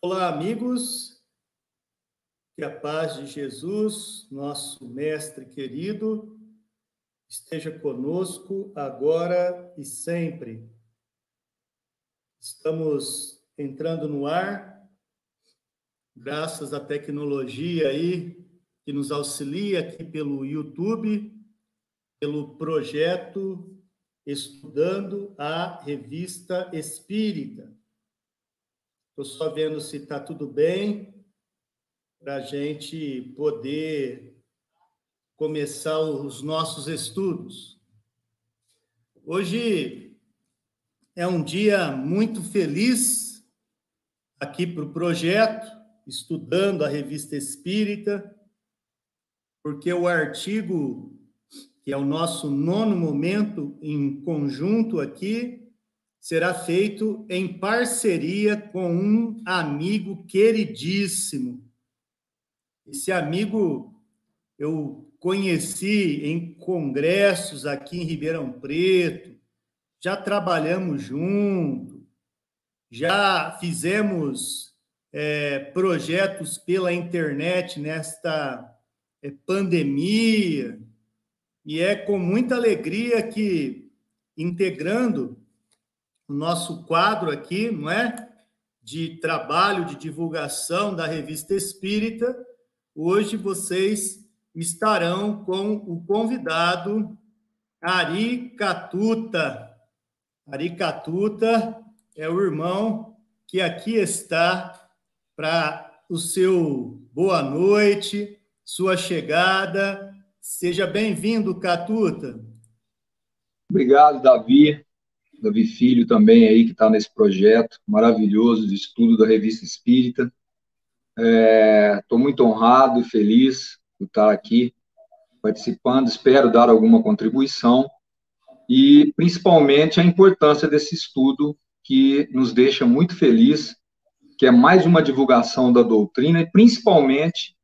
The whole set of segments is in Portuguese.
Olá, amigos. Que a paz de Jesus, nosso mestre querido, esteja conosco agora e sempre. Estamos entrando no ar, graças à tecnologia aí que nos auxilia aqui pelo YouTube, pelo projeto Estudando a Revista Espírita. Estou só vendo se está tudo bem para a gente poder começar os nossos estudos. Hoje é um dia muito feliz aqui para o projeto, estudando a revista Espírita, porque o artigo, que é o nosso nono momento em conjunto aqui, será feito em parceria com um amigo queridíssimo. Esse amigo eu conheci em congressos aqui em Ribeirão Preto, já trabalhamos junto, já fizemos é, projetos pela internet nesta é, pandemia, e é com muita alegria que, integrando nosso quadro aqui, não é? De trabalho, de divulgação da revista Espírita. Hoje vocês estarão com o convidado Ari Catuta. Ari Catuta é o irmão que aqui está para o seu boa noite, sua chegada. Seja bem-vindo, Catuta. Obrigado, Davi. Davi Filho também aí, que está nesse projeto maravilhoso de estudo da Revista Espírita. Estou é, muito honrado e feliz por estar aqui participando, espero dar alguma contribuição e principalmente a importância desse estudo que nos deixa muito feliz, que é mais uma divulgação da doutrina e principalmente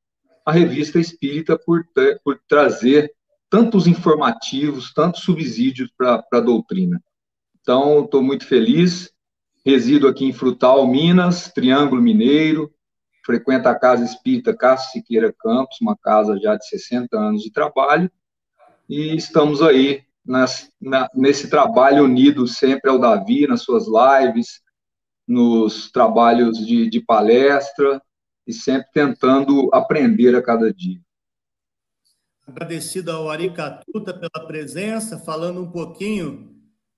a Revista Espírita por, ter, por trazer tantos informativos, tantos subsídios para a doutrina. Então, estou muito feliz. Resido aqui em Frutal, Minas, Triângulo Mineiro. Frequento a Casa Espírita Cássio Siqueira Campos, uma casa já de 60 anos de trabalho. E estamos aí nas, na, nesse trabalho unido sempre ao Davi, nas suas lives, nos trabalhos de, de palestra e sempre tentando aprender a cada dia. Agradecido ao Aricatuta pela presença, falando um pouquinho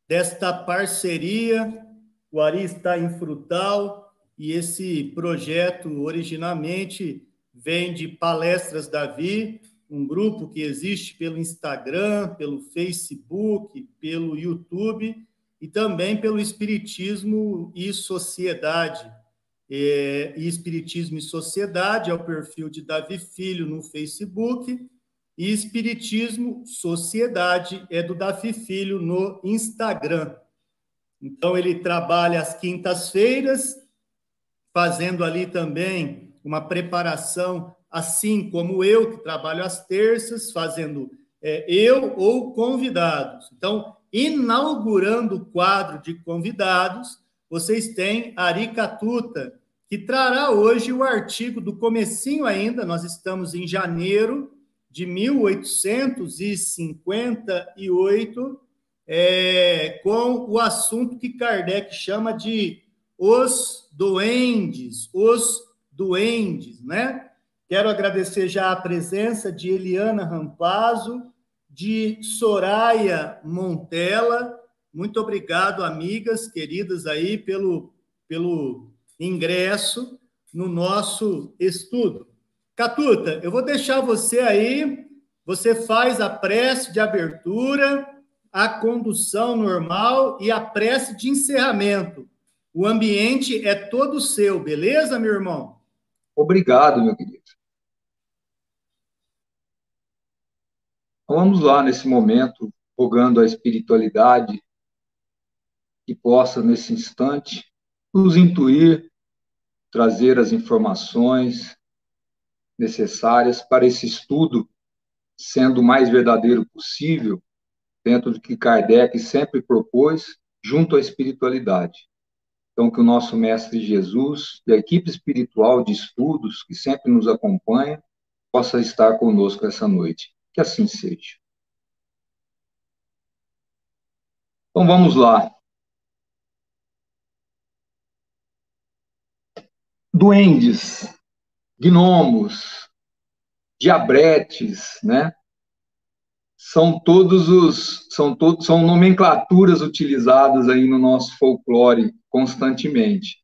desta parceria. O Ari está em Frutal e esse projeto originalmente vem de Palestras Davi, um grupo que existe pelo Instagram, pelo Facebook, pelo YouTube e também pelo Espiritismo e Sociedade. É, e Espiritismo e Sociedade é o perfil de Davi Filho no Facebook e Espiritismo Sociedade é do Dafi Filho no Instagram. Então, ele trabalha às quintas-feiras, fazendo ali também uma preparação, assim como eu, que trabalho às terças, fazendo é, eu ou convidados. Então, inaugurando o quadro de convidados, vocês têm Ari Catuta, que trará hoje o artigo do comecinho ainda, nós estamos em janeiro, de 1858, é, com o assunto que Kardec chama de os duendes, os duendes, né? Quero agradecer já a presença de Eliana Rampazzo, de Soraya Montella. Muito obrigado, amigas queridas aí, pelo, pelo ingresso no nosso estudo. Catuta, eu vou deixar você aí, você faz a prece de abertura, a condução normal e a prece de encerramento. O ambiente é todo seu, beleza, meu irmão? Obrigado, meu querido. Vamos lá nesse momento, rogando a espiritualidade que possa, nesse instante, nos intuir, trazer as informações, necessárias para esse estudo, sendo o mais verdadeiro possível, dentro do que Kardec sempre propôs, junto à espiritualidade. Então, que o nosso Mestre Jesus e a equipe espiritual de estudos que sempre nos acompanha possa estar conosco essa noite. Que assim seja. Então, vamos lá. Duendes, gnomos, diabretes, né? São todos os são todos são nomenclaturas utilizadas aí no nosso folclore constantemente.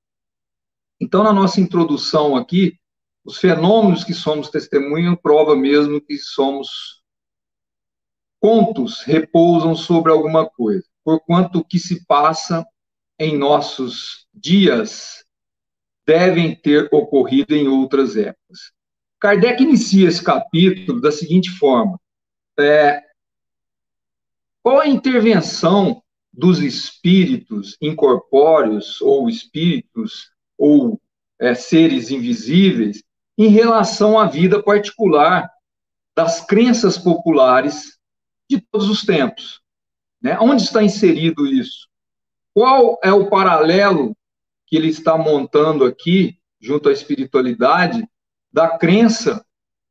Então, na nossa introdução aqui, os fenômenos que somos testemunha prova mesmo que somos contos repousam sobre alguma coisa, porquanto o que se passa em nossos dias devem ter ocorrido em outras épocas. Kardec inicia esse capítulo da seguinte forma: é, qual a intervenção dos espíritos incorpóreos ou espíritos ou é, seres invisíveis em relação à vida particular das crenças populares de todos os tempos. Né? Onde está inserido isso? Qual é o paralelo que ele está montando aqui, junto à espiritualidade, da crença,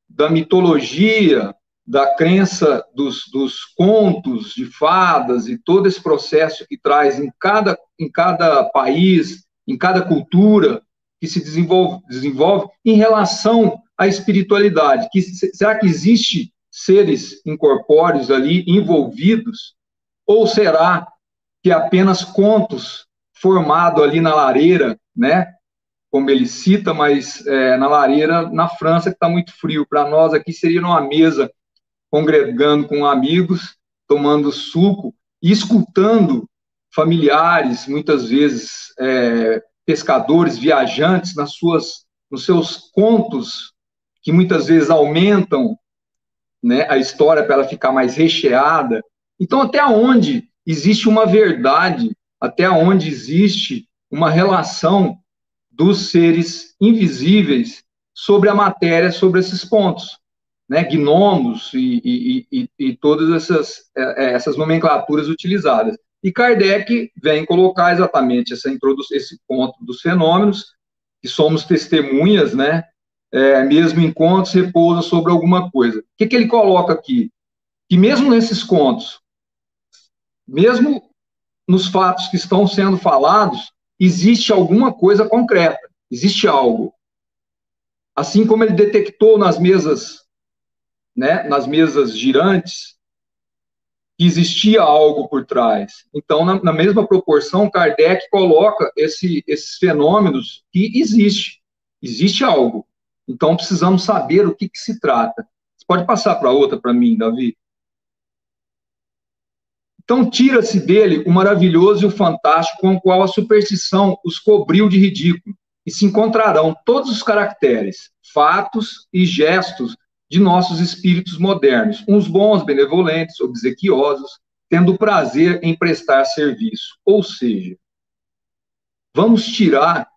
da mitologia, da crença dos, dos contos de fadas e todo esse processo que traz em cada, em cada país, em cada cultura que se desenvolve, desenvolve em relação à espiritualidade. Que, será que existe seres incorpóreos ali envolvidos? Ou será que é apenas contos formados ali na lareira, né? Como ele cita, mas é, na lareira na França que está muito frio. Para nós aqui seria numa mesa congregando com amigos, tomando suco e escutando familiares, muitas vezes é, pescadores, viajantes, nas suas, nos seus contos, que muitas vezes aumentam né, a história para ela ficar mais recheada. Então, até onde existe uma verdade, até onde existe uma relação dos seres invisíveis sobre a matéria, sobre esses pontos né, gnomos e, e, e, e todas essas, é, é, essas nomenclaturas utilizadas. E Kardec vem colocar exatamente essa esse ponto dos fenômenos, que somos testemunhas, né, é, mesmo em contos, repousa sobre alguma coisa. O que, que ele coloca aqui? Que mesmo nesses contos, mesmo nos fatos que estão sendo falados, existe alguma coisa concreta, existe algo. Assim como ele detectou nas mesas né, nas mesas girantes, que existia algo por trás. Então, na, na mesma proporção, Kardec coloca esse, esses fenômenos que existe, existe algo. Então, precisamos saber o que, que se trata. Você pode passar para outra para mim, Davi? Então, tira-se dele o maravilhoso e o fantástico com o qual a superstição os cobriu de ridículo, e se encontrarão todos os caracteres, fatos e gestos de nossos espíritos modernos, uns bons, benevolentes, obsequiosos, tendo prazer em prestar serviço. Ou seja, vamos tirar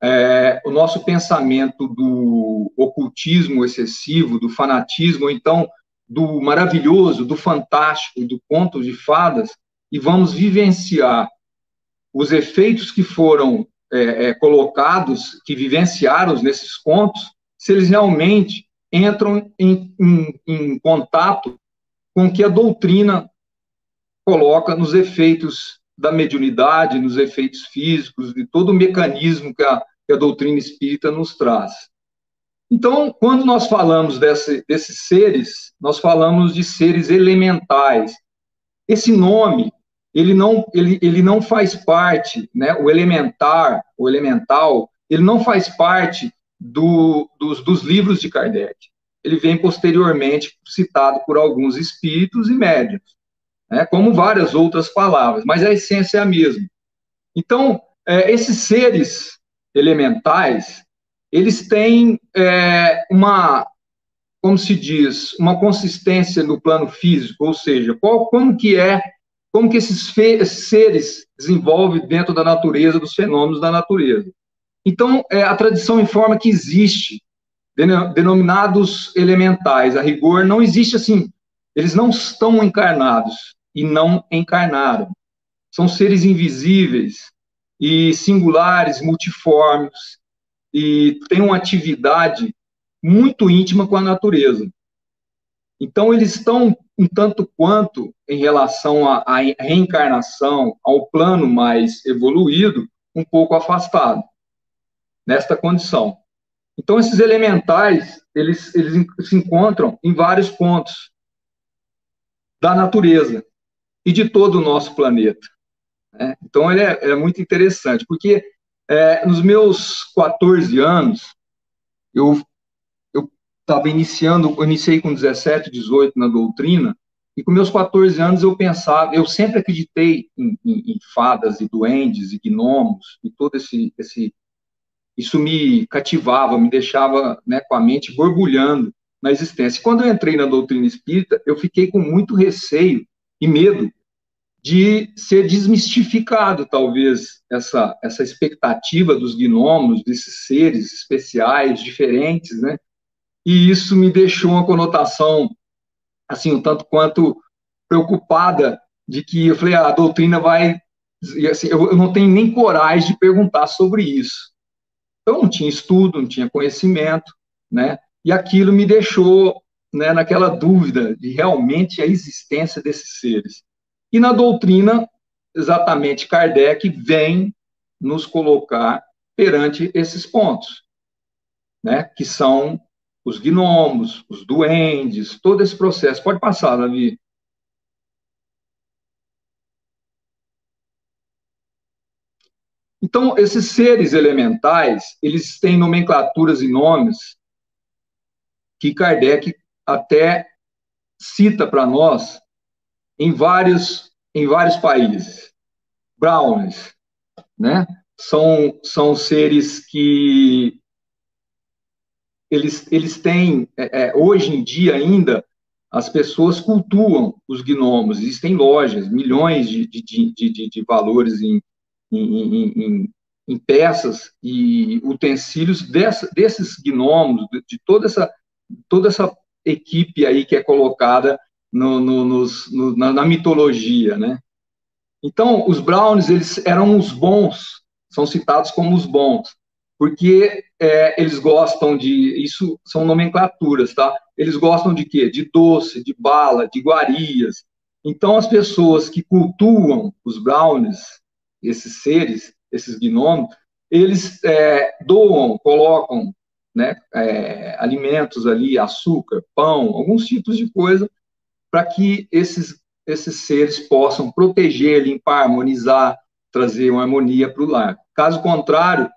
é, o nosso pensamento do ocultismo excessivo, do fanatismo, ou então do maravilhoso, do fantástico, do conto de fadas, e vamos vivenciar os efeitos que foram é, é, colocados, que vivenciaram nesses contos, se eles realmente entram em, em, em contato com o que a doutrina coloca nos efeitos da mediunidade, nos efeitos físicos, de todo o mecanismo que a, que a doutrina espírita nos traz. Então, quando nós falamos desse, desses seres, nós falamos de seres elementais. Esse nome, ele não, ele, ele não faz parte, né, o elementar, o elemental, ele não faz parte do, dos, dos livros de Kardec. Ele vem posteriormente citado por alguns espíritos e médios, né, como várias outras palavras, mas a essência é a mesma. Então, é, esses seres elementais, eles têm é, uma, como se diz, uma consistência no plano físico, ou seja, qual, como que é, como que esses seres desenvolvem dentro da natureza, dos fenômenos da natureza. Então, é, a tradição informa que existe denominados elementais. A rigor, não existe assim. Eles não estão encarnados e não encarnaram. São seres invisíveis, e singulares, multiformes, e têm uma atividade muito íntima com a natureza. Então, eles estão, um tanto quanto, em relação à, à reencarnação, ao plano mais evoluído, um pouco afastado, nesta condição. Então, esses elementais, eles, eles se encontram em vários pontos da natureza e de todo o nosso planeta. Né? Então, ele é, é, muito interessante, porque é, nos meus 14 anos, eu estava iniciando, eu iniciei com 17, 18 na doutrina, e com meus 14 anos eu pensava, eu sempre acreditei em, em, em fadas e duendes e gnomos e todo esse, esse, isso me cativava, me deixava né, com a mente borbulhando na existência. Quando eu entrei na doutrina espírita, eu fiquei com muito receio e medo de ser desmistificado, talvez, essa, essa expectativa dos gnomos, desses seres especiais, diferentes, né? e isso me deixou uma conotação, assim, um tanto quanto preocupada de que eu falei, ah, a doutrina vai, assim, eu, eu não tenho nem coragem de perguntar sobre isso. Eu não tinha estudo, não tinha conhecimento, né? E aquilo me deixou né, naquela dúvida de realmente a existência desses seres. E na doutrina, exatamente, Kardec vem nos colocar perante esses pontos, né, que são os gnomos, os duendes, todo esse processo. Pode passar, Davi. Então, esses seres elementais, eles têm nomenclaturas e nomes que Kardec até cita para nós em vários, em vários países. Brownies, né? São, são seres que eles, eles têm, é, é, hoje em dia ainda, as pessoas cultuam os gnomos, existem lojas, milhões de, de, de, de, de valores em, em, em, em, peças e utensílios dessa, desses gnomos, de toda essa, toda essa equipe aí que é colocada no, no, nos, no, na, na, mitologia, né? Então, os Browns, eles eram os bons, são citados como os bons porque é, eles gostam de. Isso são nomenclaturas, tá? Eles gostam de quê? De doce, de bala, de iguarias. Então, as pessoas que cultuam os brownies, esses seres, esses gnomos, eles é, doam, colocam né, é, alimentos ali, açúcar, pão, alguns tipos de coisa, para que esses, esses seres possam proteger, limpar, harmonizar, trazer uma harmonia para o lar. Caso contrário,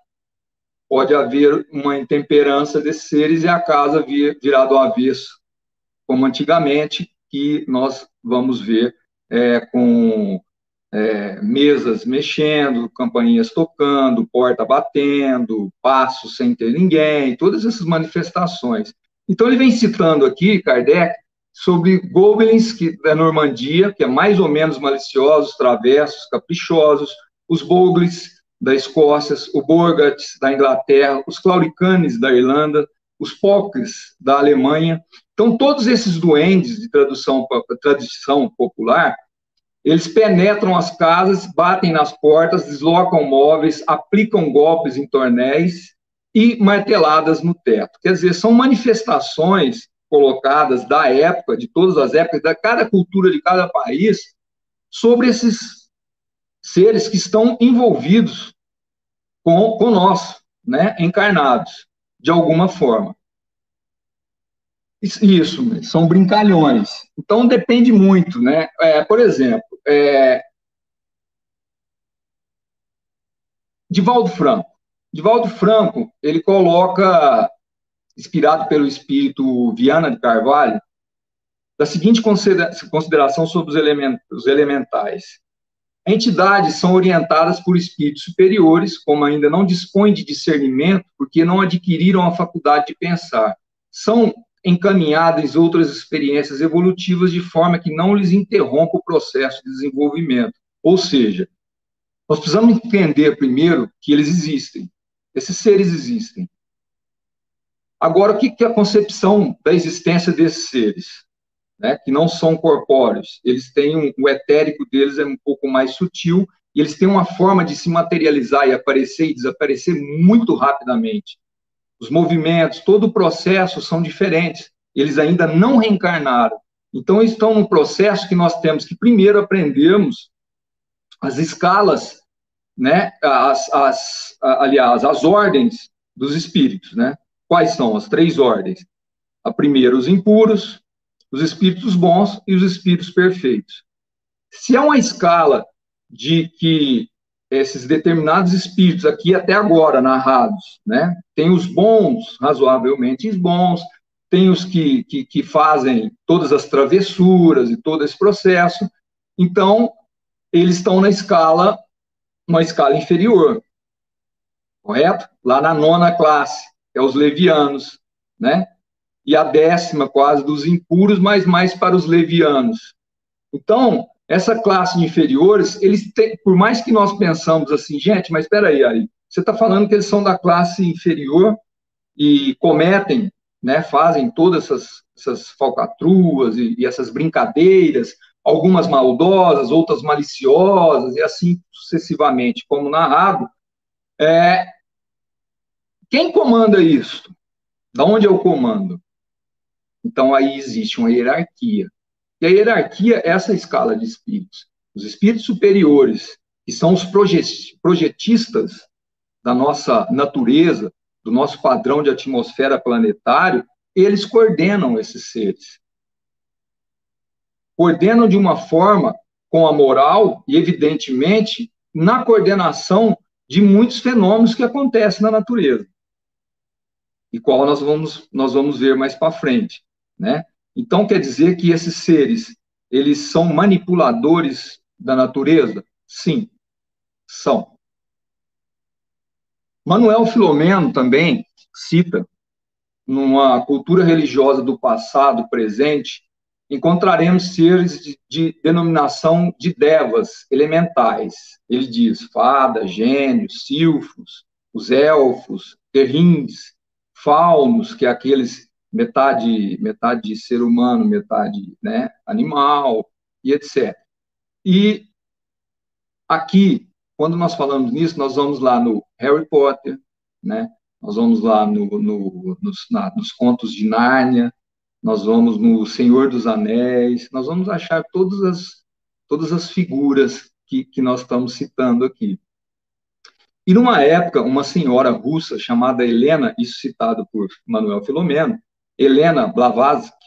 pode haver uma intemperança desses seres e a casa vir, virar do avesso, como antigamente, que nós vamos ver é, com é, mesas mexendo, campainhas tocando, porta batendo, passos sem ter ninguém, todas essas manifestações. Então, ele vem citando aqui, Kardec, sobre goblins que, da Normandia, que é mais ou menos maliciosos, travessos, caprichosos, os boglins da Escócia, o Borgats da Inglaterra, os Clauricanes da Irlanda, os Pocres da Alemanha. Então, todos esses duendes de tradução, tradição popular, eles penetram as casas, batem nas portas, deslocam móveis, aplicam golpes em tornéis e marteladas no teto. Quer dizer, são manifestações colocadas da época, de todas as épocas, da cada cultura de cada país, sobre esses seres que estão envolvidos com, com nós, né, encarnados, de alguma forma. Isso, são brincalhões. Então, depende muito, né? É, por exemplo, é... Divaldo Franco. Divaldo Franco, ele coloca, inspirado pelo espírito Viana de Carvalho, da seguinte consideração sobre os elementais. Entidades são orientadas por espíritos superiores, como ainda não dispõem de discernimento, porque não adquiriram a faculdade de pensar. São encaminhadas outras experiências evolutivas de forma que não lhes interrompa o processo de desenvolvimento. Ou seja, nós precisamos entender primeiro que eles existem. Esses seres existem. Agora, o que é a concepção da existência desses seres? né, que não são corpóreos. Eles têm um, o etérico deles é um pouco mais sutil e eles têm uma forma de se materializar e aparecer e desaparecer muito rapidamente. Os movimentos, todo o processo são diferentes. Eles ainda não reencarnaram. Então, estão num processo que nós temos que primeiro aprendermos as escalas, né, as, as, aliás, as ordens dos espíritos, né? Quais são as três ordens? A primeira, os impuros, os espíritos bons e os espíritos perfeitos. Se é uma escala de que esses determinados espíritos aqui até agora narrados, né, tem os bons, razoavelmente bons, tem os que, que, que fazem todas as travessuras e todo esse processo, então eles estão na escala, uma escala inferior, correto? Lá na nona classe, é os levianos, né? E a décima quase dos impuros, mas mais para os levianos. Então, essa classe de inferiores, eles têm, por mais que nós pensamos assim, gente, mas espera aí, aí, você está falando que eles são da classe inferior e cometem, né, fazem todas essas, essas falcatruas e, e essas brincadeiras, algumas maldosas, outras maliciosas e assim sucessivamente, como narrado. É, quem comanda isso? Da onde é o comando? Então aí existe uma hierarquia. E a hierarquia é essa escala de espíritos. Os espíritos superiores, que são os projetistas da nossa natureza, do nosso padrão de atmosfera planetário, eles coordenam esses seres. Coordenam de uma forma com a moral e, evidentemente, na coordenação de muitos fenômenos que acontecem na natureza. E qual nós vamos, nós vamos ver mais para frente, né? Então, quer dizer que esses seres, eles são manipuladores da natureza? Sim, são. Manuel Filomeno também cita, numa cultura religiosa do passado presente, encontraremos seres de, de, denominação de devas elementais. Ele diz fadas, gênios, silfos, os elfos, terrins, faunos, que é aqueles metade metade ser humano, metade né, animal e etc. E aqui, quando nós falamos nisso, nós vamos lá no Harry Potter, né? Nós vamos lá no, no, nos, na, nos contos de Nárnia, nós vamos no Senhor dos Anéis, nós vamos achar todas as todas as figuras que, que nós estamos citando aqui. E numa época, uma senhora russa chamada Helena, isso citado por Manuel Filomeno, Helena Blavatsky,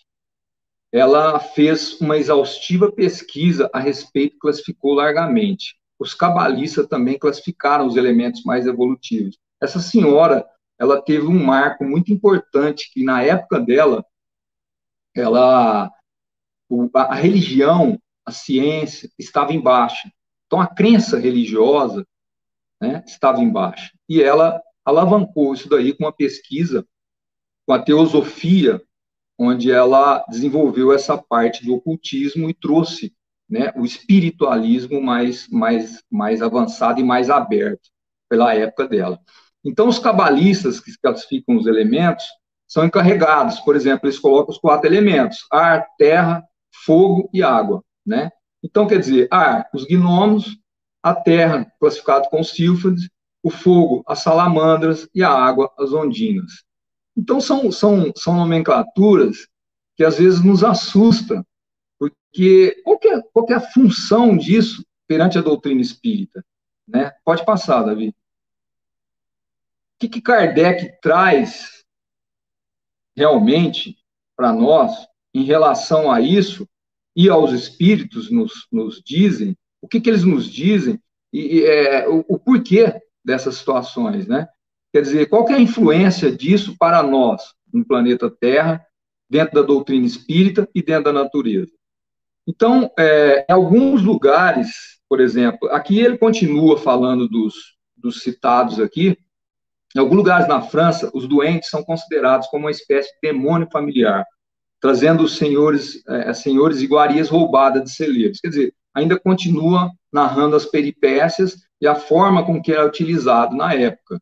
ela fez uma exaustiva pesquisa a respeito, classificou largamente. Os cabalistas também classificaram os elementos mais evolutivos. Essa senhora, ela teve um marco muito importante que na época dela, ela a religião, a ciência estava em baixa. Então a crença religiosa, né, estava em baixa. E ela alavancou isso daí com uma pesquisa com a teosofia, onde ela desenvolveu essa parte do ocultismo e trouxe né, o espiritualismo mais, mais, mais avançado e mais aberto pela época dela. Então, os cabalistas que classificam os elementos são encarregados, por exemplo, eles colocam os quatro elementos: ar, terra, fogo e água, né? Então, quer dizer, ar, os gnomos, a terra, classificado com sílfides, o fogo, as salamandras e a água, as ondinas. Então, são, são, são nomenclaturas que às vezes nos assustam, porque qual é, qual é função disso perante a doutrina espírita? Né? Pode passar, Davi. O que, que Kardec traz realmente para nós em relação a isso e aos espíritos nos, nos dizem, o que, que eles nos dizem e, e é, o, o porquê dessas situações, né? Quer dizer, qual que é a influência disso para nós, no planeta Terra, dentro da doutrina espírita e dentro da natureza? Então, é, em alguns lugares, por exemplo, aqui ele continua falando dos, dos citados aqui, em alguns lugares na França, os doentes são considerados como uma espécie de demônio familiar, trazendo os senhores, é, senhores iguarias roubadas de celeiros. Quer dizer, ainda continua narrando as peripécias e a forma com que era utilizado na época.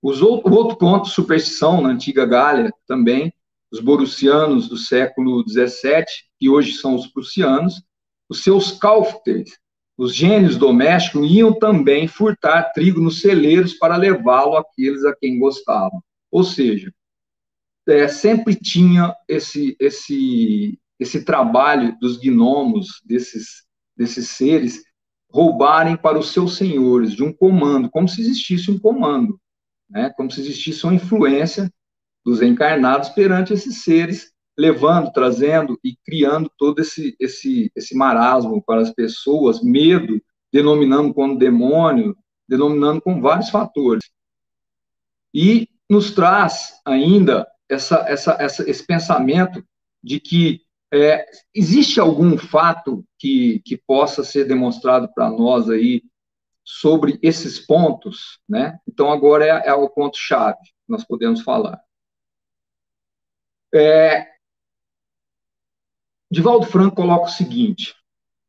Os outro, o outro ponto, superstição, na antiga Gália também, os borussianos do século XVII, que hoje são os prussianos, os seus cálfteres, os gênios domésticos iam também furtar trigo nos celeiros para levá-lo àqueles a quem gostavam. Ou seja, é, sempre tinha esse, esse, esse trabalho dos gnomos, desses, desses seres, roubarem para os seus senhores de um comando, como se existisse um comando, né? como se existisse uma influência dos encarnados perante esses seres, levando, trazendo e criando todo esse, esse, esse marasmo para as pessoas, medo, denominando como demônio, denominando com vários fatores. E nos traz ainda essa, essa, essa, esse pensamento de que é, existe algum fato que, que possa ser demonstrado para nós aí sobre esses pontos, né? Então agora é, é o ponto chave que nós podemos falar. É, Divaldo Franco coloca o seguinte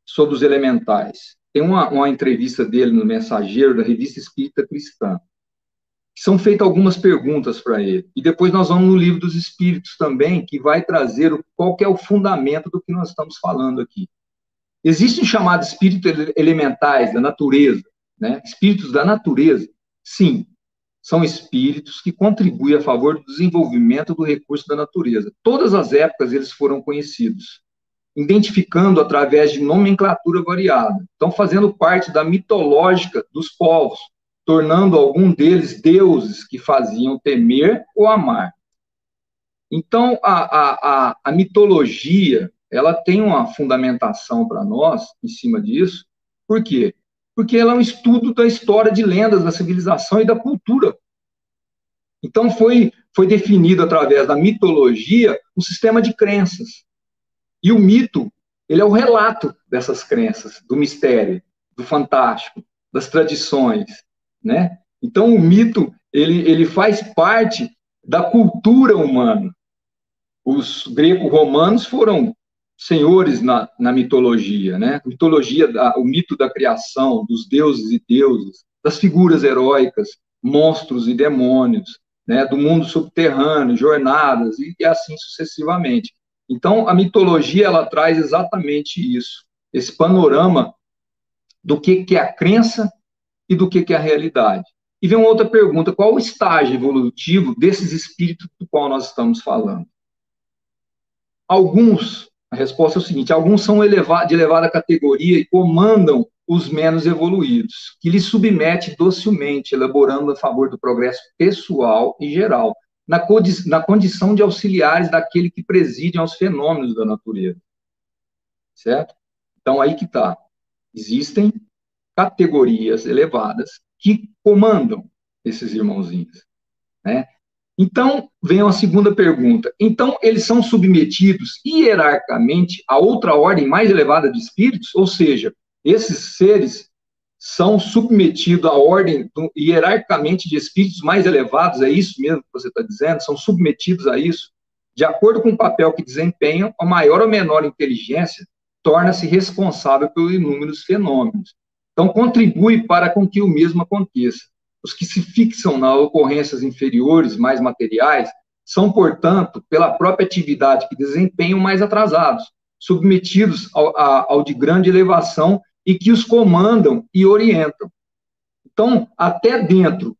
sobre os elementais. Tem uma, uma entrevista dele no Mensageiro da Revista Espírita Cristã são feitas algumas perguntas para ele. E depois nós vamos no livro dos Espíritos também, que vai trazer o, qual é o fundamento do que nós estamos falando aqui. Existem chamados espíritos elementais da natureza, né? espíritos da natureza. Sim, são espíritos que contribuem a favor do desenvolvimento do recurso da natureza. Todas as épocas eles foram conhecidos, identificando através de nomenclatura variada. Estão fazendo parte da mitológica dos povos, tornando algum deles deuses que faziam temer ou amar. Então, a, a, a, a mitologia, ela tem uma fundamentação para nós em cima disso. Por quê? Porque ela é um estudo da história de lendas da civilização e da cultura. Então, foi, foi definido através da mitologia um sistema de crenças. E o mito, ele é o relato dessas crenças, do mistério, do fantástico, das tradições né? Então o mito ele, ele faz parte da cultura humana. Os greco-romanos foram senhores na, na mitologia, né? Mitologia, o mito da criação, dos deuses e deusas, das figuras heróicas, monstros e demônios, né? Do mundo subterrâneo, jornadas e, e assim sucessivamente. Então a mitologia ela traz exatamente isso, esse panorama do que, que é a crença e do que, que é a realidade. E vem uma outra pergunta: qual o estágio evolutivo desses espíritos do qual nós estamos falando? Alguns, a resposta é o seguinte: alguns são de elevada categoria e comandam os menos evoluídos, que lhes submete docilmente, elaborando a favor do progresso pessoal e geral, na, condi na condição de auxiliares daquele que preside aos fenômenos da natureza. Certo? Então, aí que está. Existem categorias elevadas que comandam esses irmãozinhos. Né? Então, vem uma segunda pergunta. Então, eles são submetidos hierarquicamente a outra ordem mais elevada de espíritos? Ou seja, esses seres são submetidos à ordem hierarquicamente de espíritos mais elevados? É isso mesmo que você está dizendo? São submetidos a isso? De acordo com o papel que desempenham, a maior ou menor inteligência torna-se responsável pelos inúmeros fenômenos. Então, contribui para com que o mesmo aconteça. Os que se fixam nas ocorrências inferiores, mais materiais, são, portanto, pela própria atividade que desempenham, mais atrasados, submetidos ao, ao de grande elevação e que os comandam e orientam. Então, até dentro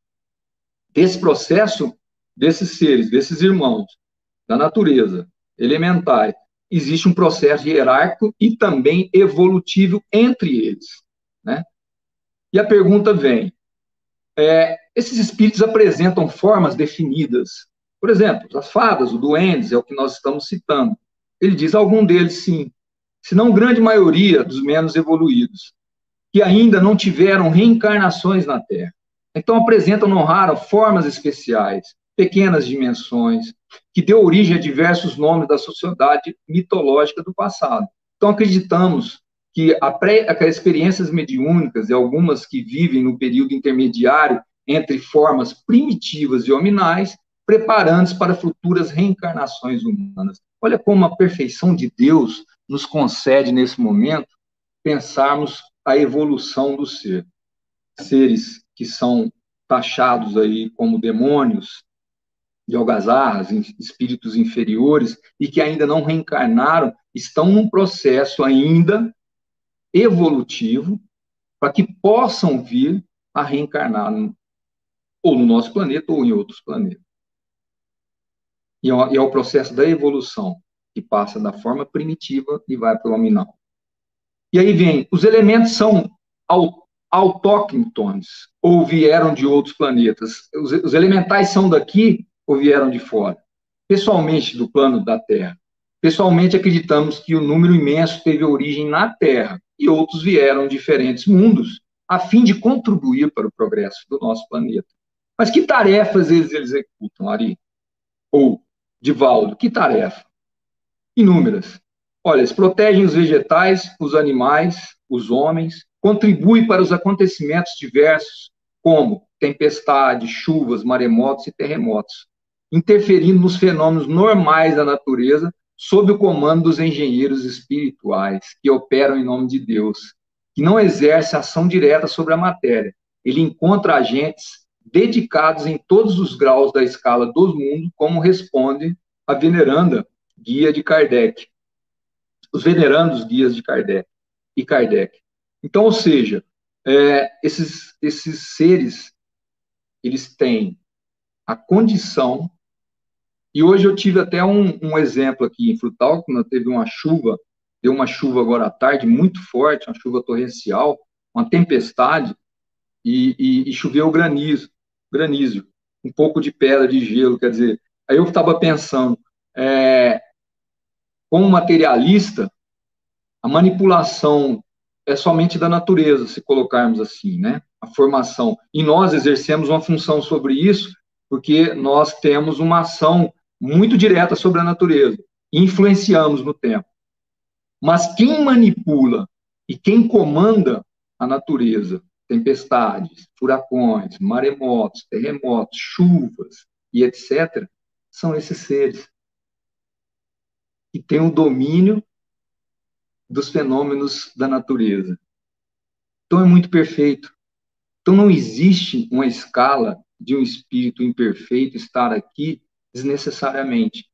desse processo, desses seres, desses irmãos da natureza elementais, existe um processo hierárquico e também evolutivo entre eles. E a pergunta vem: é, esses espíritos apresentam formas definidas. Por exemplo, as fadas, o duendes, é o que nós estamos citando. Ele diz algum deles sim, se não grande maioria dos menos evoluídos, que ainda não tiveram reencarnações na Terra. Então apresentam, não raro, formas especiais, pequenas dimensões, que deu origem a diversos nomes da sociedade mitológica do passado. Então acreditamos que a pré, as experiências mediúnicas e algumas que vivem no período intermediário entre formas primitivas e hominais, preparando-se para futuras reencarnações humanas. Olha como a perfeição de Deus nos concede nesse momento pensarmos a evolução do ser. Seres que são taxados aí como demônios, de algazarras, espíritos inferiores e que ainda não reencarnaram, estão num processo ainda evolutivo para que possam vir a reencarnar no, ou no nosso planeta ou em outros planetas. E é, e é o processo da evolução, que passa da forma primitiva e vai para o nominal. E aí vem, os elementos são autóctones ou vieram de outros planetas? Os, os elementais são daqui ou vieram de fora? Pessoalmente, do plano da Terra. Pessoalmente, acreditamos que o número imenso teve origem na Terra e outros vieram de diferentes mundos a fim de contribuir para o progresso do nosso planeta. Mas que tarefas eles executam, Ari? Ou, Divaldo, que tarefa? Inúmeras. Olha, eles protegem os vegetais, os animais, os homens, contribuem para os acontecimentos diversos, como tempestades, chuvas, maremotos e terremotos, interferindo nos fenômenos normais da natureza sob o comando dos engenheiros espirituais que operam em nome de Deus, que não exerce ação direta sobre a matéria. Ele encontra agentes dedicados em todos os graus da escala dos mundos, como responde a veneranda guia de Kardec os venerandos guias de Kardec e Kardec. Então, ou seja, é, esses, esses seres, eles têm a condição, e hoje eu tive até um, um exemplo aqui em Frutal, quando teve uma chuva, deu uma chuva agora à tarde muito forte, uma chuva torrencial, uma tempestade, e, e, e choveu granizo, granizo, um pouco de pedra, de gelo, quer dizer, aí eu estava pensando, é, como materialista, a manipulação é somente da natureza, se colocarmos assim, né? A formação. E nós exercemos uma função sobre isso, porque nós temos uma ação muito direta sobre a natureza, influenciamos no tempo. Mas quem manipula e quem comanda a natureza, tempestades, furacões, maremotos, terremotos, chuvas e etc., são esses seres que tem o domínio dos fenômenos da natureza. Então é muito perfeito. Então não existe uma escala de um espírito imperfeito estar aqui desnecessariamente.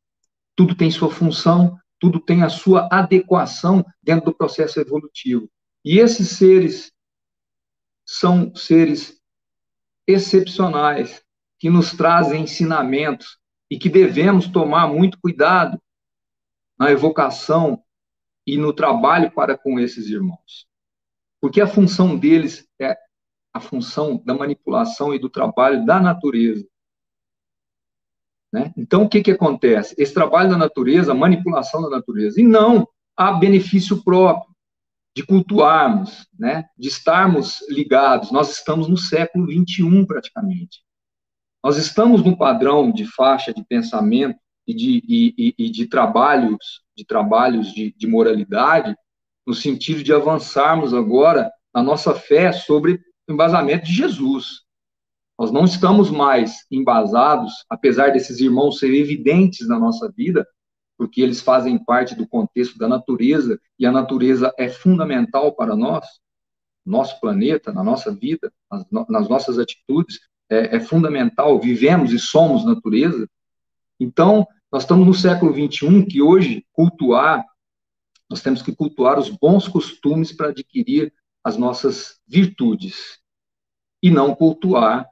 Tudo tem sua função, tudo tem a sua adequação dentro do processo evolutivo. E esses seres são seres excepcionais que nos trazem ensinamentos e que devemos tomar muito cuidado na evocação e no trabalho para com esses irmãos. Porque a função deles é a função da manipulação e do trabalho da natureza. Né? Então, o que, que acontece? Esse trabalho da natureza, a manipulação da natureza, e não há benefício próprio de cultuarmos, né? de estarmos ligados. Nós estamos no século XXI, praticamente. Nós estamos num padrão de faixa de pensamento e de, e, e de trabalhos, de trabalhos de, de moralidade, no sentido de avançarmos agora na nossa fé sobre o embasamento de Jesus. Nós não estamos mais embasados, apesar desses irmãos serem evidentes na nossa vida, porque eles fazem parte do contexto da natureza, e a natureza é fundamental para nós, nosso planeta, na nossa vida, nas, nas nossas atitudes, é, é fundamental, vivemos e somos natureza. Então, nós estamos no século XXI, que hoje cultuar, nós temos que cultuar os bons costumes para adquirir as nossas virtudes, e não cultuar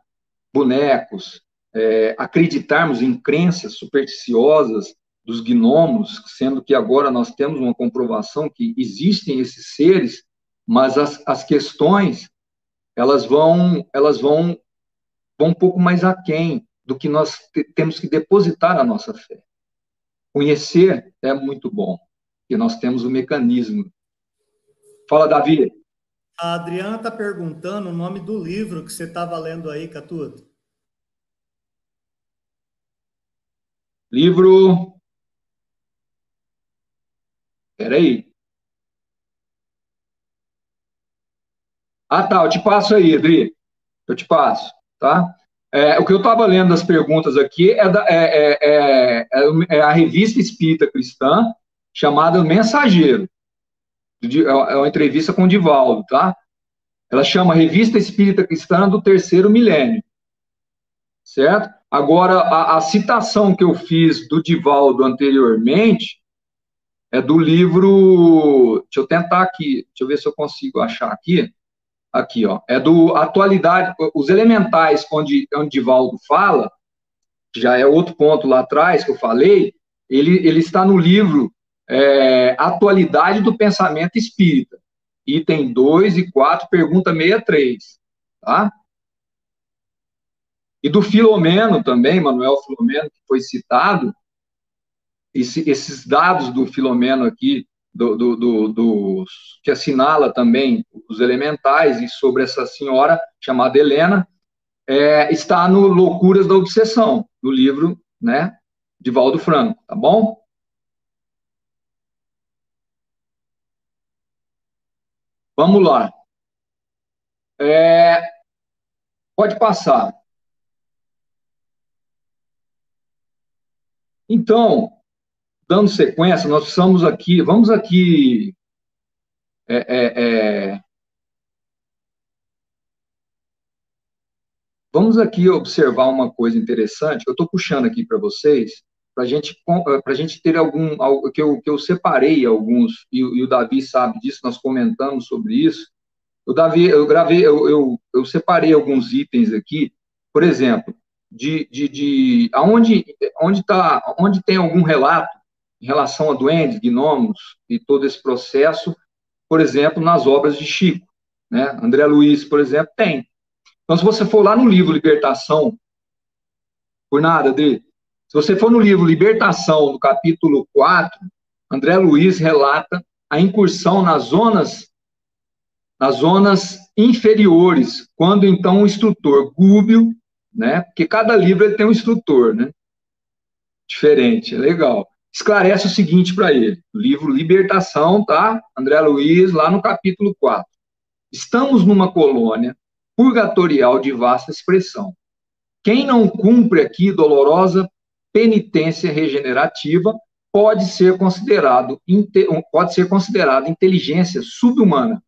bonecos, é, acreditarmos em crenças supersticiosas dos gnomos, sendo que agora nós temos uma comprovação que existem esses seres, mas as, as questões elas vão elas vão vão um pouco mais aquém do que nós temos que depositar a nossa fé. Conhecer é muito bom, porque nós temos o mecanismo. Fala, Davi. A Adriana está perguntando o nome do livro que você estava lendo aí, Catuto. Livro. Peraí. Ah, tá, eu te passo aí, Adri. Eu te passo, tá? É, o que eu estava lendo das perguntas aqui é, da, é, é, é, a revista espírita cristã chamada Mensageiro. É uma entrevista com o Divaldo, tá? Ela chama Revista Espírita Cristã do Terceiro Milênio. Certo? Agora, a, a citação que eu fiz do Divaldo anteriormente é do livro. Deixa eu tentar aqui, deixa eu ver se eu consigo achar aqui. aqui, ó, é do Atualidade, os elementais, onde, onde Divaldo fala, já é outro ponto lá atrás que eu falei, ele, ele está no livro é, Atualidade do Pensamento Espírita, item 2 e 4, pergunta 63, tá? E do Filomeno também, Manuel Filomeno, que foi citado, esse, esses dados do Filomeno aqui, do, do, do, do, que assinala também os elementais e sobre essa senhora chamada Helena, é, está no Loucuras da Obsessão, no livro né, de Valdo Franco, tá bom? Vamos lá. É, pode passar. Então, dando sequência, nós estamos aqui, vamos aqui é, é, é, vamos aqui observar uma coisa interessante. Eu estou puxando aqui para vocês, para gente, a gente ter algum, que eu, que eu separei alguns, e, e, o Davi sabe disso, nós comentamos sobre isso. O Davi, eu gravei, eu, eu, eu separei alguns itens aqui, por exemplo, de, de, de aonde, onde, tá, onde tem algum relato em relação a duendes, gnomos e todo esse processo, por exemplo, nas obras de Chico. Né? André Luiz, por exemplo, tem. Então, se você for lá no livro Libertação, por nada, Adri, se você for no livro Libertação, no capítulo 4, André Luiz relata a incursão nas zonas nas zonas inferiores, quando então o instrutor Gúbio, né, porque cada livro tem um instrutor, né, diferente, é legal esclarece o seguinte para ele. Livro Libertação, tá? André Luiz, lá no capítulo 4. Estamos numa colônia purgatorial de vasta expressão. Quem não cumpre aqui dolorosa penitência regenerativa pode ser considerado pode ser considerado inteligência subhumana.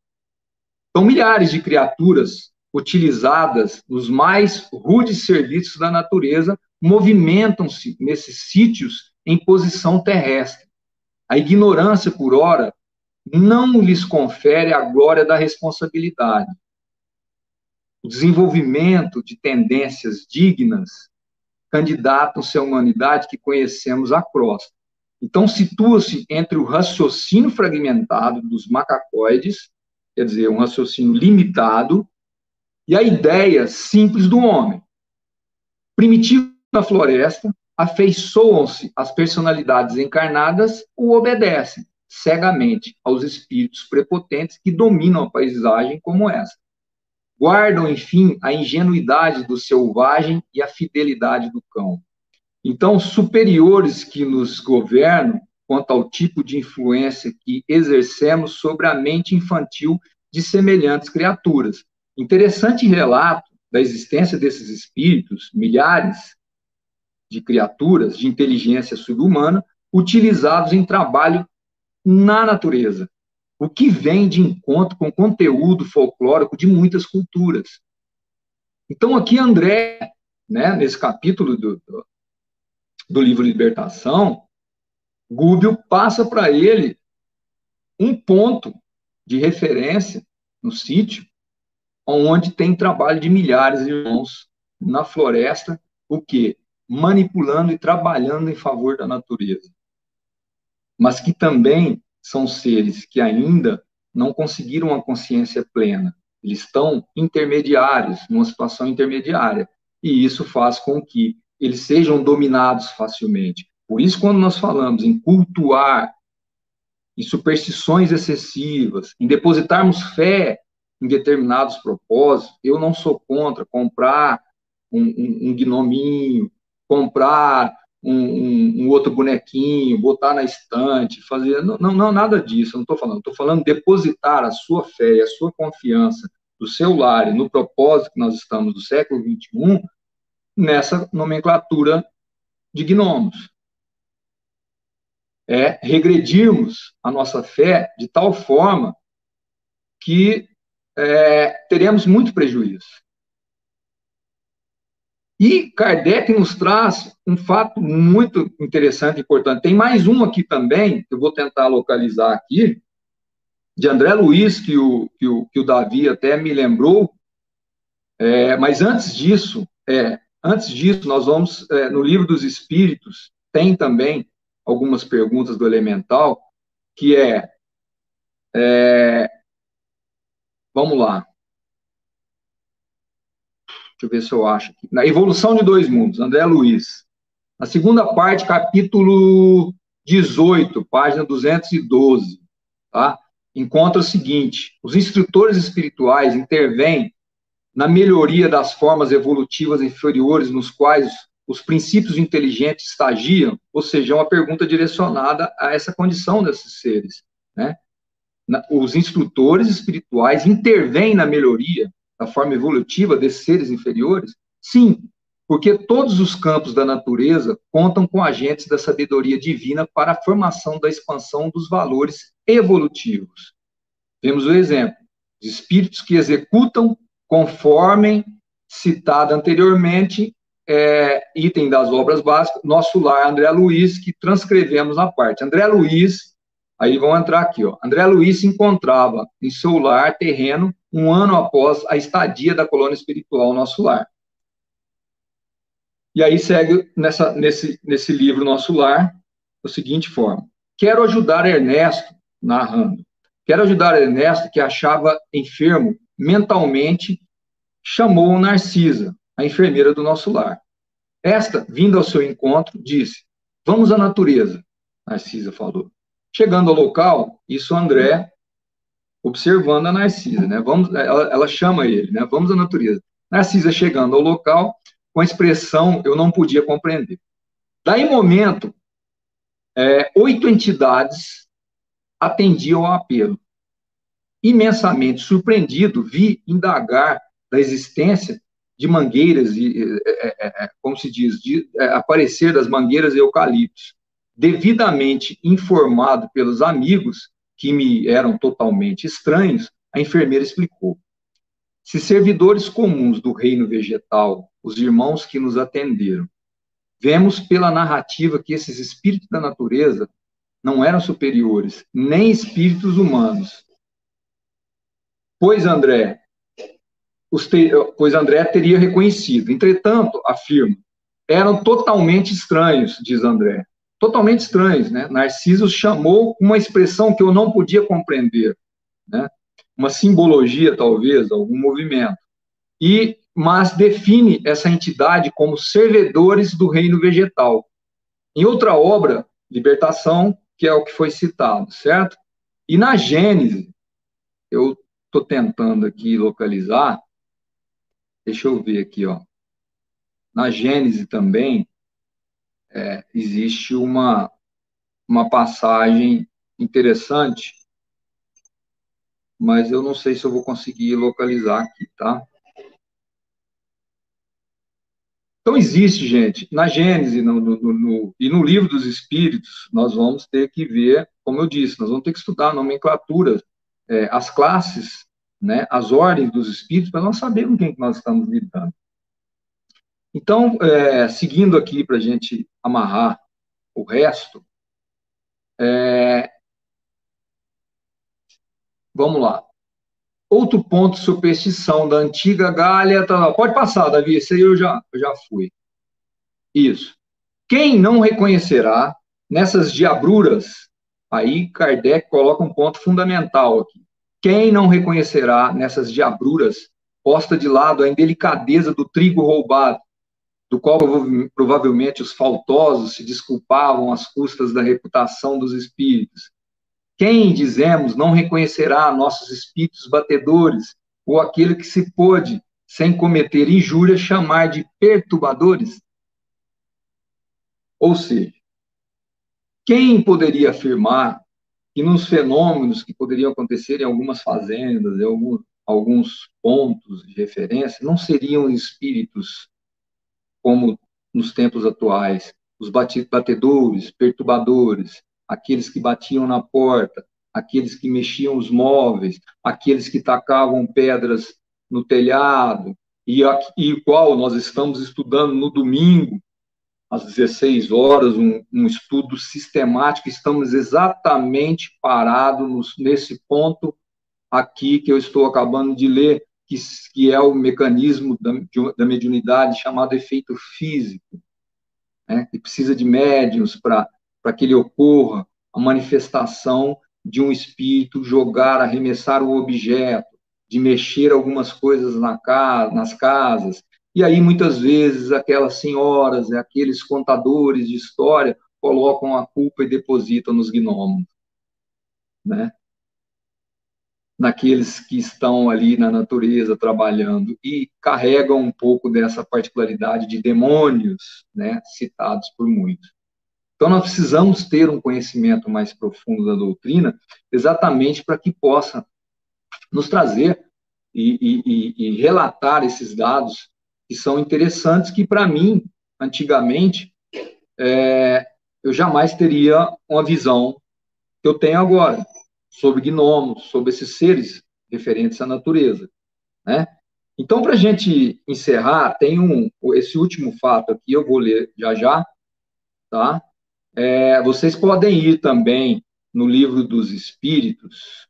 São milhares de criaturas utilizadas nos mais rudes serviços da natureza movimentam-se nesses sítios em posição terrestre. A ignorância, por ora, não lhes confere a glória da responsabilidade. O desenvolvimento de tendências dignas candidatam-se à humanidade que conhecemos a crosta. Então, situa-se entre o raciocínio fragmentado dos macacoides, quer dizer, um raciocínio limitado, e a ideia simples do homem. Primitivo na floresta, afeiçoam-se às personalidades encarnadas ou obedecem cegamente aos espíritos prepotentes que dominam a paisagem como essa. Guardam, enfim, a ingenuidade do selvagem e a fidelidade do cão. Então, superiores que nos governam quanto ao tipo de influência que exercemos sobre a mente infantil de semelhantes criaturas. Interessante relato da existência desses espíritos, milhares, de criaturas de inteligência subhumana utilizados em trabalho na natureza, o que vem de encontro com conteúdo folclórico de muitas culturas. Então, aqui André, né, nesse capítulo do, do, do livro Libertação, Gúbio passa para ele um ponto de referência no sítio, onde tem trabalho de milhares de irmãos na floresta, o que? manipulando e trabalhando em favor da natureza. Mas que também são seres que ainda não conseguiram a consciência plena. Eles estão intermediários, numa situação intermediária. E isso faz com que eles sejam dominados facilmente. Por isso, quando nós falamos em cultuar, em superstições excessivas, em depositarmos fé em determinados propósitos, eu não sou contra comprar um, um, um gnominho, comprar um, um, outro bonequinho, botar na estante, fazer. Não, não, não nada disso, não estou falando. Estou falando depositar a sua fé e a sua confiança do seu lar e no propósito que nós estamos do século XXI nessa nomenclatura de gnomos. É regredirmos a nossa fé de tal forma que é, teremos muito prejuízo. E Kardec nos traz um fato muito interessante e importante. Tem mais um aqui também, que eu vou tentar localizar aqui, de André Luiz, que o, que o, que o Davi até me lembrou, é, mas antes disso, é, antes disso, nós vamos, é, no livro dos Espíritos, tem também algumas perguntas do elemental, que é, é vamos lá, deixa eu ver se eu acho aqui, na Evolução de Dois Mundos, André Luiz, na segunda parte, capítulo 18, página 212, tá? encontra o seguinte: os instrutores espirituais intervêm na melhoria das formas evolutivas inferiores nos quais os princípios inteligentes estagiam, ou seja, é uma pergunta direcionada a essa condição desses seres. Né? Os instrutores espirituais intervêm na melhoria da forma evolutiva desses seres inferiores? Sim, porque todos os campos da natureza contam com agentes da sabedoria divina para a formação da expansão dos valores evolutivos. Vemos o exemplo de espíritos que executam conforme citado anteriormente, é, item das obras básicas, nosso lar André Luiz, que transcrevemos na parte. André Luiz, aí vão entrar aqui, ó. André Luiz se encontrava em seu lar terreno um ano após a estadia da colônia espiritual Nosso Lar. E aí segue nessa, nesse, nesse livro Nosso Lar, da seguinte forma. Quero ajudar Ernesto, narrando, Quero ajudar Ernesto, que achava enfermo mentalmente, chamou Narcisa, a enfermeira do nosso lar. Esta, vindo ao seu encontro, disse: Vamos à natureza, Narcisa falou. Chegando ao local, isso André observando a Narcisa, né? Vamos, ela, ela chama ele, né? Vamos à natureza. Narcisa chegando ao local, com a expressão eu não podia compreender. Daí momento, é, oito entidades atendiam ao apelo. Imensamente surpreendido, vi indagar da existência de mangueiras, e, é, é, é, como se diz, de é, aparecer das mangueiras e eucaliptos. Devidamente informado pelos amigos, que me eram totalmente estranhos, a enfermeira explicou. Se servidores comuns do reino vegetal, os irmãos que nos atenderam, vemos pela narrativa que esses espíritos da natureza não eram superiores, nem espíritos humanos. Pois André, te, pois André teria reconhecido. Entretanto, afirma, eram totalmente estranhos, diz André. Totalmente estranhos, né? Narciso chamou uma expressão que eu não podia compreender, né? Uma simbologia, talvez, algum movimento. E mas define essa entidade como servidores do reino vegetal. Em outra obra, Libertação, que é o que foi citado, certo? E na Gênese, eu estou tentando aqui localizar, deixa eu ver aqui, ó. Na Gênese também é, existe uma, uma passagem interessante, mas eu não sei se eu vou conseguir localizar aqui, tá? Então, existe, gente, na Gênese no, no, no, e no livro dos Espíritos, nós vamos ter que ver, como eu disse, nós vamos ter que estudar a nomenclatura, é, as classes, né, as ordens dos Espíritos, para nós sabermos com quem que nós estamos lidando. Então, é, seguindo aqui para a gente amarrar o resto, é, vamos lá. Outro ponto, superstição da antiga Gália. Tá, pode passar, Davi, esse aí eu já, eu já fui. Isso. Quem não reconhecerá nessas diabruras, aí Kardec coloca um ponto fundamental aqui. Quem não reconhecerá nessas diabruras, posta de lado a indelicadeza do trigo roubado, do qual provavelmente os faltosos se desculpavam às custas da reputação dos espíritos, quem, dizemos, não reconhecerá nossos espíritos batedores, ou aquele que se pôde, sem cometer injúria, chamar de perturbadores? Ou seja, quem poderia afirmar que nos fenômenos que poderiam acontecer em algumas fazendas, em alguns, alguns pontos de referência, não seriam espíritos como nos tempos atuais, os batedores, perturbadores, aqueles que batiam na porta, aqueles que mexiam os móveis, aqueles que tacavam pedras no telhado, e, e qual nós estamos estudando no domingo, às 16 horas, um, um estudo sistemático. Estamos exatamente parados nesse ponto aqui que eu estou acabando de ler, que, que é o mecanismo da, da mediunidade chamado efeito físico, né, que precisa de médiums para que ele ocorra, a manifestação de um espírito jogar, arremessar o objeto, de mexer algumas coisas na casa, nas casas. E aí, muitas vezes, aquelas senhoras, aqueles contadores de história, colocam a culpa e depositam nos gnomos. Né? Naqueles que estão ali na natureza trabalhando e carregam um pouco dessa particularidade de demônios, né, citados por muitos. Então, nós precisamos ter um conhecimento mais profundo da doutrina, exatamente para que possa nos trazer e, e, e relatar esses dados que são interessantes, que para mim, antigamente, é, eu jamais teria uma visão que eu tenho agora sobre gnomos, sobre esses seres referentes à natureza, né? Então, para a gente encerrar, tem um, esse último fato aqui, eu vou ler já já, tá? É, vocês podem ir também no livro dos Espíritos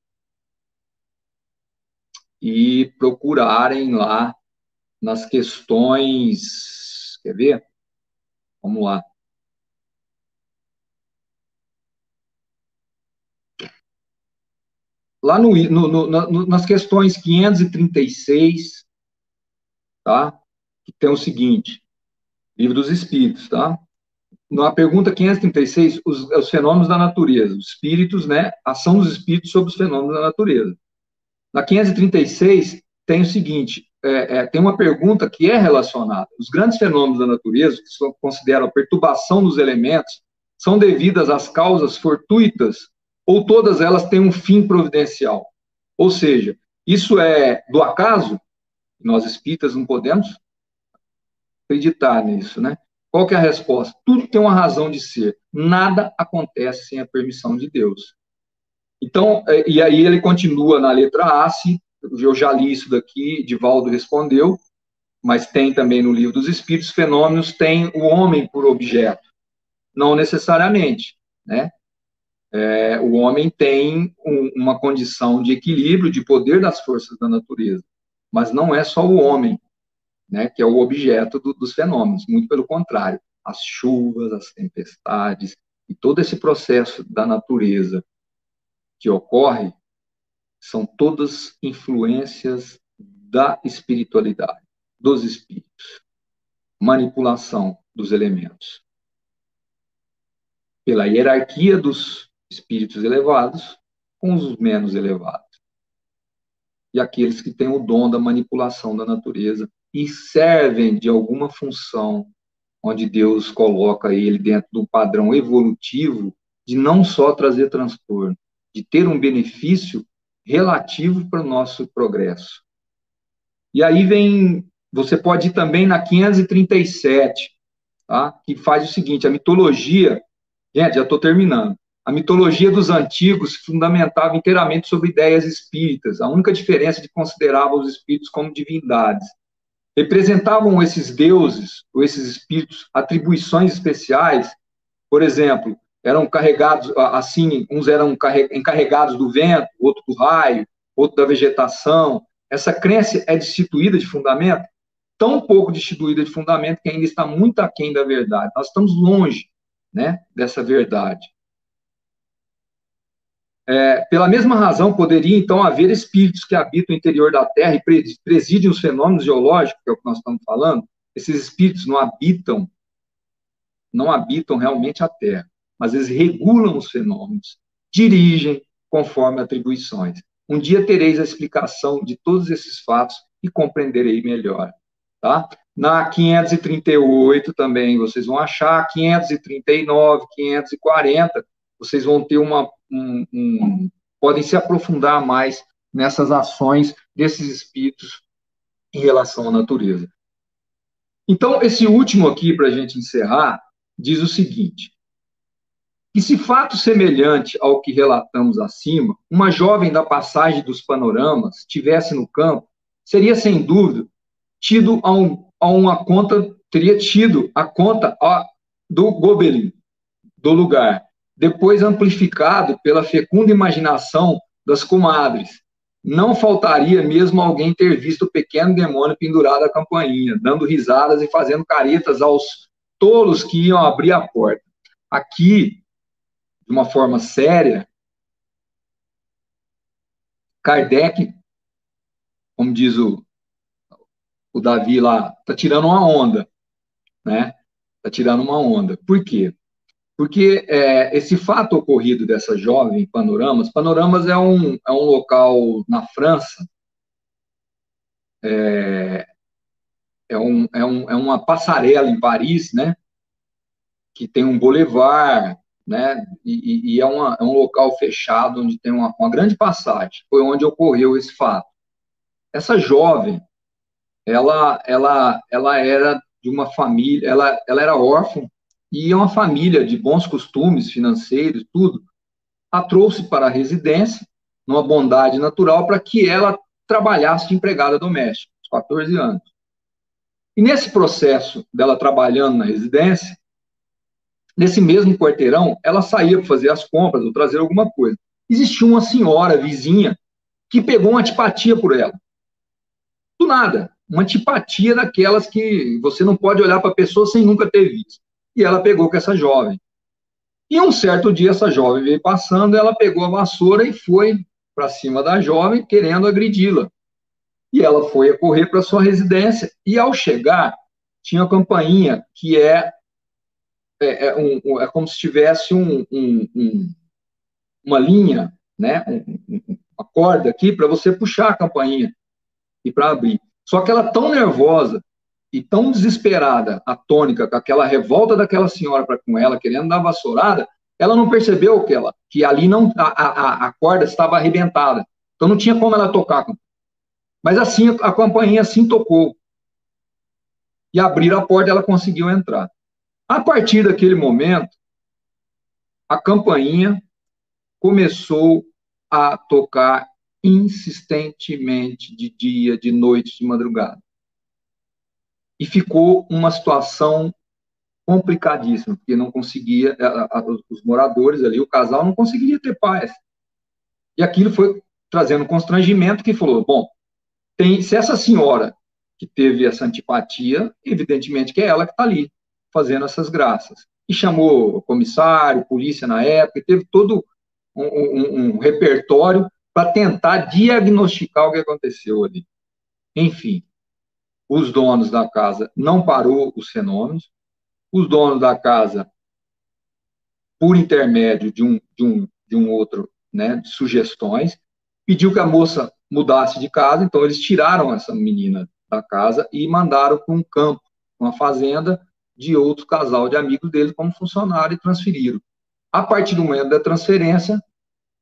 e procurarem lá nas questões, quer ver? Vamos lá. Lá no, no, no, nas questões 536, tá? Que tem o seguinte, Livro dos Espíritos, tá? Na pergunta 536, os, os fenômenos da natureza, os espíritos, né? Ação dos espíritos sobre os fenômenos da natureza. Na 536, tem o seguinte, é, é, tem uma pergunta que é relacionada. Os grandes fenômenos da natureza, que consideram a perturbação dos elementos, são devidas às causas fortuitas ou todas elas têm um fim providencial. Ou seja, isso é do acaso? Nós espíritas não podemos acreditar nisso, né? Qual que é a resposta? Tudo tem uma razão de ser. Nada acontece sem a permissão de Deus. Então, é, e aí ele continua na letra A, se eu já li isso daqui, Divaldo respondeu, mas tem também no livro dos Espíritos, fenômenos têm o homem por objeto. Não necessariamente, né? É, o homem tem um, uma condição de equilíbrio, de poder das forças da natureza. Mas não é só o homem, né, que é o objeto do, dos fenômenos, muito pelo contrário. As chuvas, as tempestades e todo esse processo da natureza que ocorre são todas influências da espiritualidade, dos espíritos. Manipulação dos elementos. Pela hierarquia dos espíritos elevados com os menos elevados. E aqueles que têm o dom da manipulação da natureza e servem de alguma função onde Deus coloca ele dentro do padrão evolutivo de não só trazer transtorno, de ter um benefício relativo para o nosso progresso. E aí vem, você pode ir também na 537, tá? que faz o seguinte, a mitologia, gente, já estou terminando, a mitologia dos antigos se fundamentava inteiramente sobre ideias espíritas. A única diferença é que considerava os espíritos como divindades. Representavam esses deuses, ou esses espíritos, atribuições especiais. Por exemplo, eram carregados, assim, uns eram encarregados do vento, outro do raio, outro da vegetação. Essa crença é destituída de fundamento? Tão pouco destituída de fundamento que ainda está muito aquém da verdade. Nós estamos longe né, dessa verdade. É, pela mesma razão, poderia então haver espíritos que habitam o interior da Terra e presidem os fenômenos geológicos, que é o que nós estamos falando. Esses espíritos não habitam, não habitam realmente a Terra, mas eles regulam os fenômenos, dirigem conforme atribuições. Um dia tereis a explicação de todos esses fatos e compreenderei melhor, tá? Na 538 também vocês vão achar, 539, 540, vocês vão ter uma um, podem se aprofundar mais nessas ações desses espíritos em relação à natureza. Então, esse último aqui, para a gente encerrar, diz o seguinte: que se fato semelhante ao que relatamos acima, uma jovem da passagem dos panoramas tivesse no campo, seria sem dúvida tido a, um, a uma conta, teria tido a conta a, do Gobelin, do lugar, depois amplificado pela fecunda imaginação das comadres. Não faltaria mesmo alguém ter visto o pequeno demônio pendurado à campainha, dando risadas e fazendo caretas aos tolos que iam abrir a porta. Aqui, de uma forma séria, Kardec, como diz o, o Davi lá, está tirando uma onda, né? Está tirando uma onda. Por quê? Porque é, esse fato ocorrido dessa jovem Panoramas, Panoramas é um, é um local na França, é, é, um, é, um, é uma passarela em Paris, né? Que tem um boulevard, né? E, e é, uma, é um local fechado onde tem uma, uma grande passagem. Foi onde ocorreu esse fato. Essa jovem, ela, ela, ela era de uma família, ela, ela era órfã e uma família de bons costumes financeiros, tudo, a trouxe para a residência, numa bondade natural, para que ela trabalhasse de empregada doméstica, aos 14 anos. E nesse processo dela trabalhando na residência, nesse mesmo quarteirão, ela saía para fazer as compras ou trazer alguma coisa. Existia uma senhora vizinha que pegou uma antipatia por ela. Do nada, uma antipatia daquelas que você não pode olhar para a pessoa sem nunca ter visto e ela pegou com essa jovem. E um certo dia, essa jovem veio passando, ela pegou a vassoura e foi para cima da jovem, querendo agredi-la. E ela foi a correr para sua residência, e ao chegar, tinha a campainha, que é, é, é, um, é como se tivesse um, um, uma linha, né, uma corda aqui, para você puxar a campainha e para abrir. Só que ela tão nervosa e tão desesperada, atônica, com aquela revolta daquela senhora para com ela, querendo dar vassourada, ela não percebeu que ela que ali não a, a, a corda estava arrebentada. Então não tinha como ela tocar. Mas assim a campainha assim tocou. E abrir a porta ela conseguiu entrar. A partir daquele momento, a campainha começou a tocar insistentemente de dia, de noite, de madrugada e ficou uma situação complicadíssima, porque não conseguia, os moradores ali, o casal não conseguiria ter paz. E aquilo foi trazendo constrangimento que falou, bom, tem, se essa senhora que teve essa antipatia, evidentemente que é ela que está ali, fazendo essas graças. E chamou comissário, polícia na época, e teve todo um, um, um repertório para tentar diagnosticar o que aconteceu ali. Enfim, os donos da casa não parou os fenômenos, os donos da casa, por intermédio de um, de um, de um outro, né, de sugestões, pediu que a moça mudasse de casa, então eles tiraram essa menina da casa e mandaram para um campo, uma fazenda de outro casal de amigos dele como funcionário e transferiram. A partir do momento da transferência,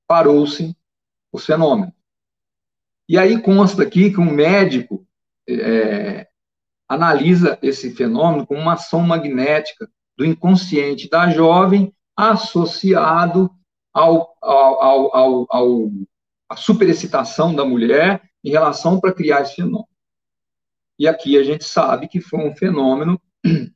parou-se o fenômeno. E aí consta aqui que um médico é, analisa esse fenômeno como uma ação magnética do inconsciente da jovem associado ao, ao, ao, ao, à superexcitação da mulher em relação para criar esse fenômeno. E aqui a gente sabe que foi um fenômeno de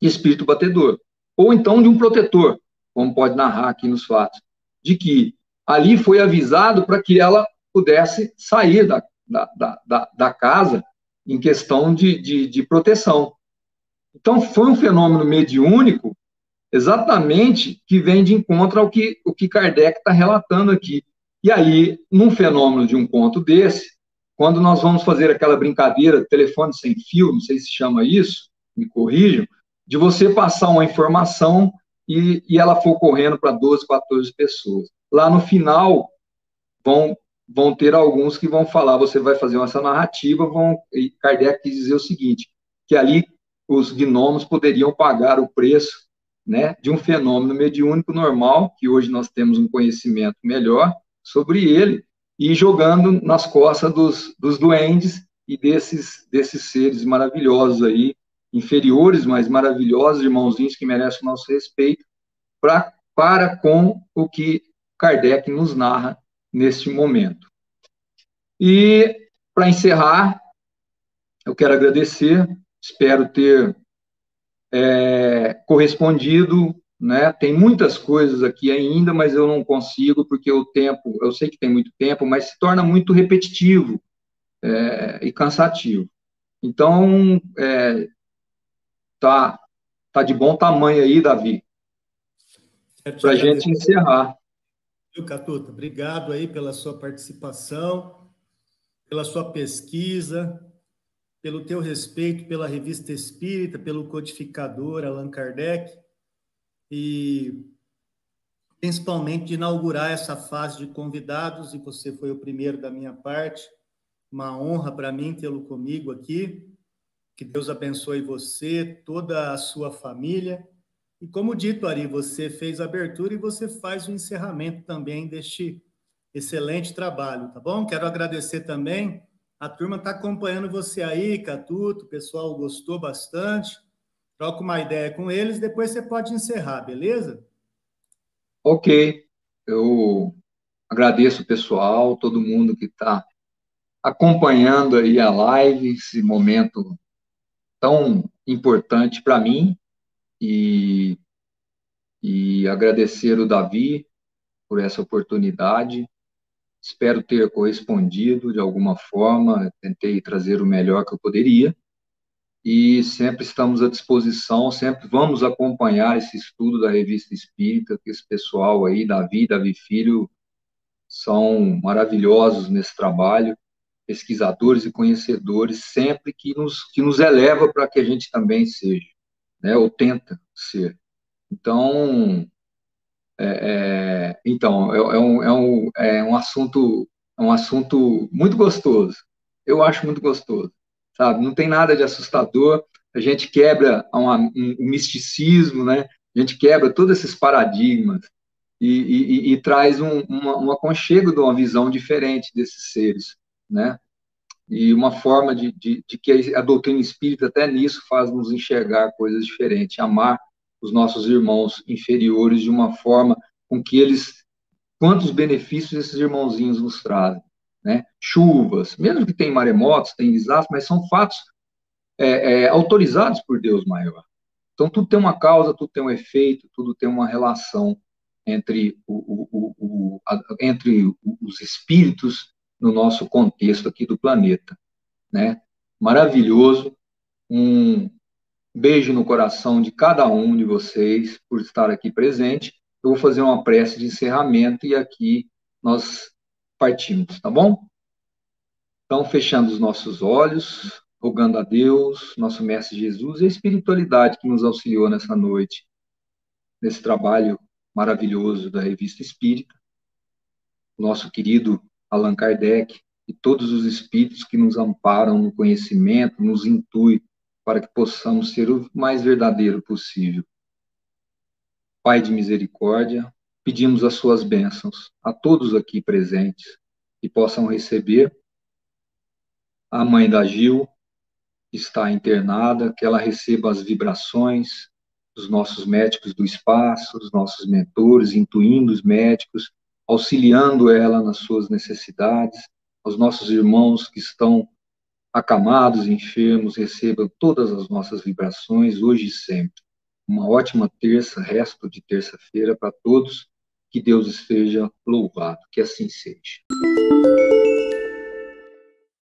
espírito batedor. Ou então de um protetor, como pode narrar aqui nos fatos, de que ali foi avisado para que ela pudesse sair da, da, da, da casa em questão de, de, de proteção. Então, foi um fenômeno mediúnico exatamente que vem de encontro ao que, o que Kardec está relatando aqui. E aí, num fenômeno de um ponto desse, quando nós vamos fazer aquela brincadeira, telefone sem fio, não sei se chama isso, me corrijam, de você passar uma informação e, e ela for correndo para 12, 14 pessoas. Lá no final, vão vão ter alguns que vão falar, você vai fazer essa narrativa, vão, e Kardec quis dizer o seguinte, que ali os gnomos poderiam pagar o preço né, de um fenômeno mediúnico normal, que hoje nós temos um conhecimento melhor sobre ele, e jogando nas costas dos, dos duendes e desses, desses seres maravilhosos aí, inferiores, mas maravilhosos, irmãozinhos que merecem o nosso respeito, pra, para com o que Kardec nos narra neste momento. E, para encerrar, eu quero agradecer, espero ter é, correspondido, né? Tem muitas coisas aqui ainda, mas eu não consigo porque o tempo, eu sei que tem muito tempo, mas se torna muito repetitivo é, e cansativo. Então, é, tá, tá de bom tamanho aí, Davi, para a gente encerrar. Viu, Catuta? Obrigado aí pela sua participação, pela sua pesquisa, pelo teu respeito pela Revista Espírita, pelo codificador Allan Kardec e principalmente de inaugurar essa fase de convidados, e você foi o primeiro da minha parte. Uma honra para mim tê-lo comigo aqui. Que Deus abençoe você, toda a sua família. E como dito, Ari, você fez a abertura e você faz o encerramento também deste excelente trabalho, tá bom? Quero agradecer também. A turma está acompanhando você aí, Catuto, o pessoal gostou bastante troca uma ideia com eles, depois você pode encerrar, beleza? Ok. Eu agradeço o pessoal, todo mundo que está acompanhando aí a live, esse momento tão importante para mim, e, e agradecer o Davi por essa oportunidade. Espero ter correspondido de alguma forma, tentei trazer o melhor que eu poderia. E sempre estamos à disposição, sempre vamos acompanhar esse estudo da Revista Espírita, que esse pessoal aí, Davi, Davi Filho, são maravilhosos nesse trabalho, pesquisadores e conhecedores, sempre que nos, que nos eleva para que a gente também seja, né, ou tenta ser. Então, é, é, então é, é, um, é, um, é um assunto é um assunto muito gostoso. Eu acho muito gostoso sabe? Não tem nada de assustador. A gente quebra uma, um, um, misticismo, né? A gente quebra todos esses paradigmas e, e, e traz um, uma, um aconchego de uma visão diferente desses seres, né? E uma forma de, de, de que a doutrina espírita até nisso faz nos enxergar coisas diferentes, amar os nossos irmãos inferiores de uma forma com que eles quantos benefícios esses irmãozinhos nos trazem né? chuvas, mesmo que tem maremotos, tem desastres, mas são fatos é, é, autorizados por Deus maior. Então, tudo tem uma causa, tudo tem um efeito, tudo tem uma relação entre, o, o, o, a, entre os espíritos no nosso contexto aqui do planeta. Né? Maravilhoso. Um beijo no coração de cada um de vocês por estar aqui presente. Eu vou fazer uma prece de encerramento e aqui nós partimos, tá bom? Então, fechando os nossos olhos, rogando a Deus, nosso Mestre Jesus, e a espiritualidade que nos auxiliou nessa noite, nesse trabalho maravilhoso da Revista Espírita, nosso querido Allan Kardec e todos os espíritos que nos amparam no conhecimento, nos intui para que possamos ser o mais verdadeiro possível. Pai de misericórdia, pedimos as suas bênçãos a todos aqui presentes que possam receber a mãe da Gil, que está internada, que ela receba as vibrações dos nossos médicos do espaço, dos nossos mentores, intuindo os médicos, auxiliando ela nas suas necessidades, aos nossos irmãos que estão acamados, enfermos, recebam todas as nossas vibrações hoje e sempre. Uma ótima terça, resto de terça-feira para todos que Deus esteja louvado, que assim seja.